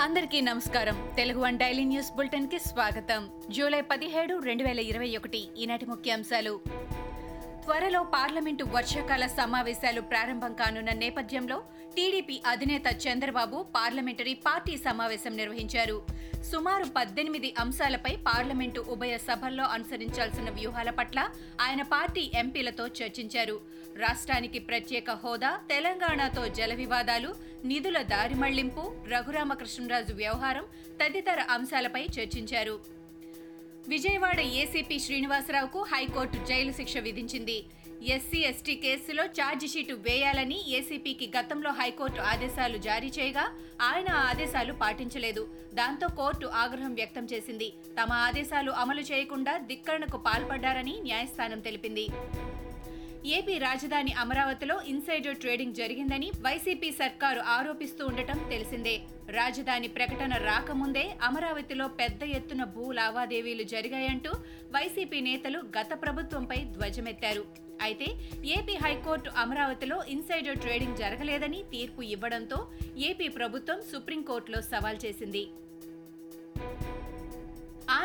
అందరికీ నమస్కారం. Telugu one daily news బులెటిన్కి స్వాగతం. జూలై పదిహేడు రెండు వేల ఇరవై ఒకటి ఈనాటి ముఖ్యాంశాలు. త్వరలో పార్లమెంటు వర్షాకాల సమావేశాలు ప్రారంభం కానున్న నేపథ్యంలో టీడీపీ అధినేత చంద్రబాబు పార్లమెంటరీ పార్టీ సమావేశం నిర్వహించారు. సుమారు పద్దెనిమిది అంశాలపై పార్లమెంటు ఉభయ సభల్లో అనుసరించాల్సిన వ్యూహాల పట్ల ఆయన పార్టీ ఎంపీలతో చర్చించారు. రాష్ట్రానికి ప్రత్యేక హోదా తెలంగాణతో జల వివాదాలు నిధుల దారి మళ్ళింపు రఘురామకృష్ణరాజు వ్యవహారం తదితర అంశాలపై చర్చించారు. విజయవాడ ఏసీపీ శ్రీనివాసరావుకు హైకోర్టు జైలు శిక్ష విధించింది. ఎస్సీ ఎస్టీ కేసులో ఛార్జిషీటు వేయాలని ఏసీపీకి గతంలో హైకోర్టు ఆదేశాలు జారీ చేయగా ఆయన ఆ ఆదేశాలు పాటించలేదు. దాంతో కోర్టు ఆగ్రహం వ్యక్తం చేసింది. తమ ఆదేశాలు అమలు చేయకుండా ధిక్కరణకు పాల్పడ్డారని న్యాయస్థానం తెలిపింది. ఏపీ రాజధాని అమరావతిలో ఇన్సైడర్ ట్రేడింగ్ జరిగిందని వైసీపీ సర్కారు ఆరోపిస్తూ ఉండటం తెలిసిందే. రాజధాని ప్రకటన రాకముందే అమరావతిలో పెద్ద ఎత్తున భూ లావాదేవీలు జరిగాయంటూ వైసీపీ నేతలు గత ప్రభుత్వంపై ధ్వజమెత్తారు. అయితే ఏపీ హైకోర్టు అమరావతిలో ఇన్సైడర్ ట్రేడింగ్ జరగలేదని తీర్పు ఇవ్వడంతో ఏపీ ప్రభుత్వం సుప్రీంకోర్టులో సవాల్ చేసింది.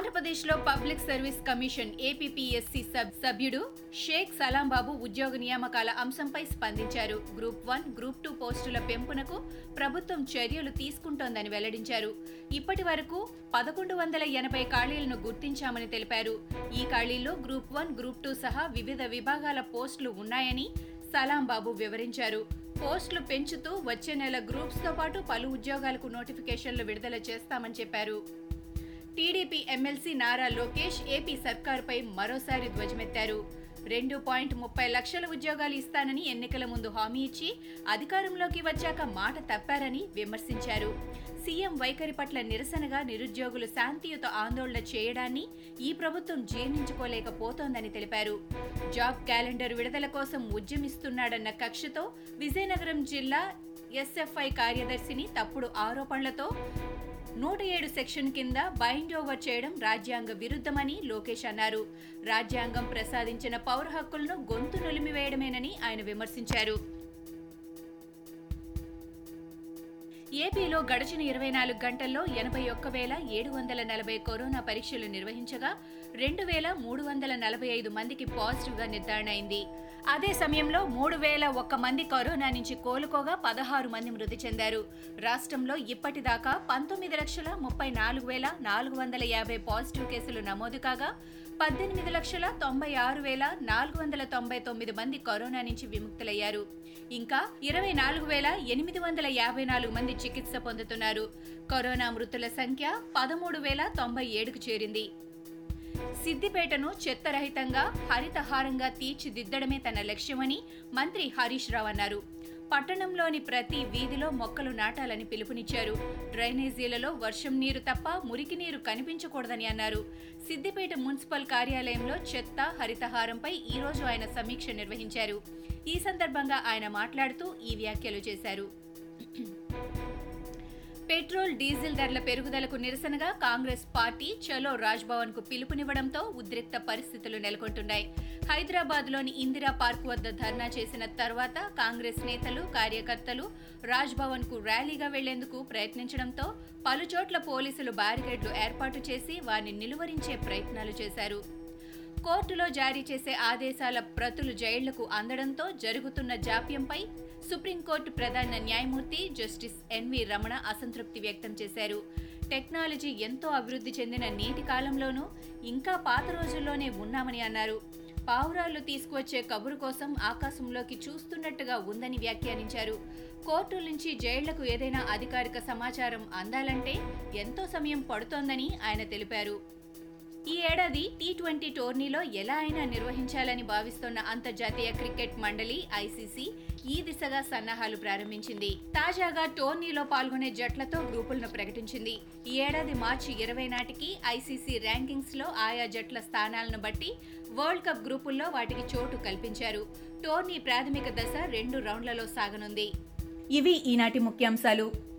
ఆంధ్రప్రదేశ్లో పబ్లిక్ సర్వీస్ కమిషన్ ఏపీపీఎస్సీ సబ్ సభ్యుడు షేక్ సలాం బాబు ఉద్యోగ నియామకాల అంశంపై స్పందించారు. గ్రూప్ వన్ గ్రూప్ టూ పోస్టుల పెంపునకు ప్రభుత్వం చర్యలు తీసుకుంటోందని వెల్లడించారు. ఇప్పటి వరకు పదకొండు వందల ఎనభై ఖాళీలను గుర్తించామని తెలిపారు. ఈ ఖాళీల్లో గ్రూప్ వన్ గ్రూప్ టూ సహా వివిధ విభాగాల పోస్టులు ఉన్నాయని సలాం బాబు వివరించారు. పోస్టులు పెంచుతూ వచ్చే నెల గ్రూప్స్తో పాటు పలు ఉద్యోగాలకు నోటిఫికేషన్లు విడుదల చేస్తామని చెప్పారు. TDP MLC Nara Lokesh AP సర్కారుపై మరోసారి ధ్వజమెత్తారు. రెండు పాయింట్ ముప్పై లక్షల ఉద్యోగాలు ఇస్తానని ఎన్నికల ముందు హామీ ఇచ్చి అధికారంలోకి వచ్చాక మాట తప్పారని విమర్శించారు. సీఎం వైఖరి పట్ల నిరసనగా నిరుద్యోగులు శాంతియుత ఆందోళన చేయడాన్ని ఈ ప్రభుత్వం జీర్ణించుకోలేకపోతోందని తెలిపారు. జాబ్ క్యాలెండర్ విడుదల కోసం ఉద్యమిస్తున్నాడన్న కక్షతో విజయనగరం జిల్లా ఎస్ఎఫ్ఐ కార్యదర్శిని తప్పుడు ఆరోపణలతో నూట ఏడు సెక్షన్ కింద బైండ్ ఓవర్ చేయడం రాజ్యాంగ విరుద్ధమని లోకేష్ అన్నారు. రాజ్యాంగం ప్రసాదించిన పౌర హక్కులను గొంతు నులిమివేయడమేనని ఆయన విమర్శించారు. ఏపీలో గడిచిన ఇరవై నాలుగు గంటల్లో ఎనభై ఒక్క వేల ఏడు వందల నలభై కరోనా పరీక్షలు నిర్వహించగా రెండు వేల మూడు వందల నలభై ఐదు మందికి పాజిటివ్గా నిర్ధారణ అయింది అదే సమయంలో మూడు వేల ఒక్క మంది కరోనా నుంచి కోలుకోగా పదహారు మంది మృతి చెందారు. రాష్ట్రంలో ఇప్పటిదాకా పంతొమ్మిది లక్షల ముప్పై నాలుగు వేల నాలుగు వందల యాభై పాజిటివ్ కేసులు నమోదు కాగా పద్దెనిమిది లక్షల తొంభై ఆరు వేల నాలుగు వందల తొంభై తొమ్మిది మంది కరోనా నుంచి విముక్తులయ్యారు. ఇంకా ఇరవై నాలుగు వేల ఎనిమిది వందల యాభై నాలుగు మంది చికిత్స పొందుతున్నారు. కరోనా మృతుల సంఖ్య పదమూడు వేల తొంభై ఏడుకు చేరింది. సిద్దిపేటను చెత్తరహితంగా హరితహారంగా తీర్చిదిద్దడమే తన లక్ష్యమని మంత్రి హరీష్ రావు అన్నారు. పట్టణంలోని ప్రతి వీధిలో మొక్కలు నాటాలని పిలుపునిచ్చారు. డ్రైనేజీలలో వర్షం నీరు తప్ప మురికి నీరు కనిపించకూడదని అన్నారు. సిద్దిపేట మున్సిపల్ కార్యాలయంలో చెత్త హరితహారంపై ఈ రోజు ఆయన సమీక్ష నిర్వహించారు. ఈ సందర్భంగా ఆయన మాట్లాడుతూ ఈ వ్యాఖ్యలు చేశారు. పెట్రోల్ డీజిల్ ధరల పెరుగుదలకు నిరసనగా కాంగ్రెస్ పార్టీ చలో రాజ్భవన్కు పిలుపునివ్వడంతో ఉద్రిక్త పరిస్థితులు నెలకొంటున్నాయి. హైదరాబాద్లోని ఇందిరా పార్క్ వద్ద ధర్నా చేసిన తర్వాత కాంగ్రెస్ నేతలు కార్యకర్తలు రాజ్భవన్కు ర్యాలీగా వెళ్ళేందుకు ప్రయత్నించడంతో పలుచోట్ల పోలీసులు బ్యారికేడ్లు ఏర్పాటు చేసి వారిని నిలువరించే ప్రయత్నాలు చేశారు. కోర్టులో జారీ చేసే ఆదేశాల ప్రతులు జైళ్ళకు అందడంతో జరుగుతున్న జాప్యంపై సుప్రీంకోర్టు ప్రధాన న్యాయమూర్తి జస్టిస్ ఎన్వి రమణ అసంతృప్తి వ్యక్తం చేశారు. టెక్నాలజీ ఎంతో అభివృద్ధి చెందిన నేటి కాలంలోనూ ఇంకా పాత రోజుల్లోనే ఉన్నామని అన్నారు. పావురాలు తీసుకువచ్చే కబురు కోసం ఆకాశంలోకి చూస్తున్నట్టుగా ఉందని వ్యాఖ్యానించారు. కోర్టు నుంచి జైళ్ళకు ఏదైనా అధికారిక సమాచారం అందాలంటే ఎంతో సమయం పడుతోందని ఆయన తెలిపారు. ఈ ఏడాది టీ ట్వంటీ టోర్నీలో ఎలా అయినా నిర్వహించాలని భావిస్తోన్న అంతర్జాతీయ క్రికెట్ మండలి ఐసీసీ ఈ దిశగా సన్నాహాలు ప్రారంభించింది. తాజాగా టోర్నీలో పాల్గొనే జట్లతో గ్రూపులను ప్రకటించింది. ఈ ఏడాది మార్చి ఇరవై నాటికి ఐసీసీ ర్యాంకింగ్స్లో ఆయా జట్ల స్థానాలను బట్టి వరల్డ్ కప్ గ్రూపుల్లో వాటికి చోటు కల్పించారు. టోర్నీ ప్రాథమిక దశ రెండు రౌండ్లలో సాగనుంది. ఇవి ఈనాటి ముఖ్యాంశాలు.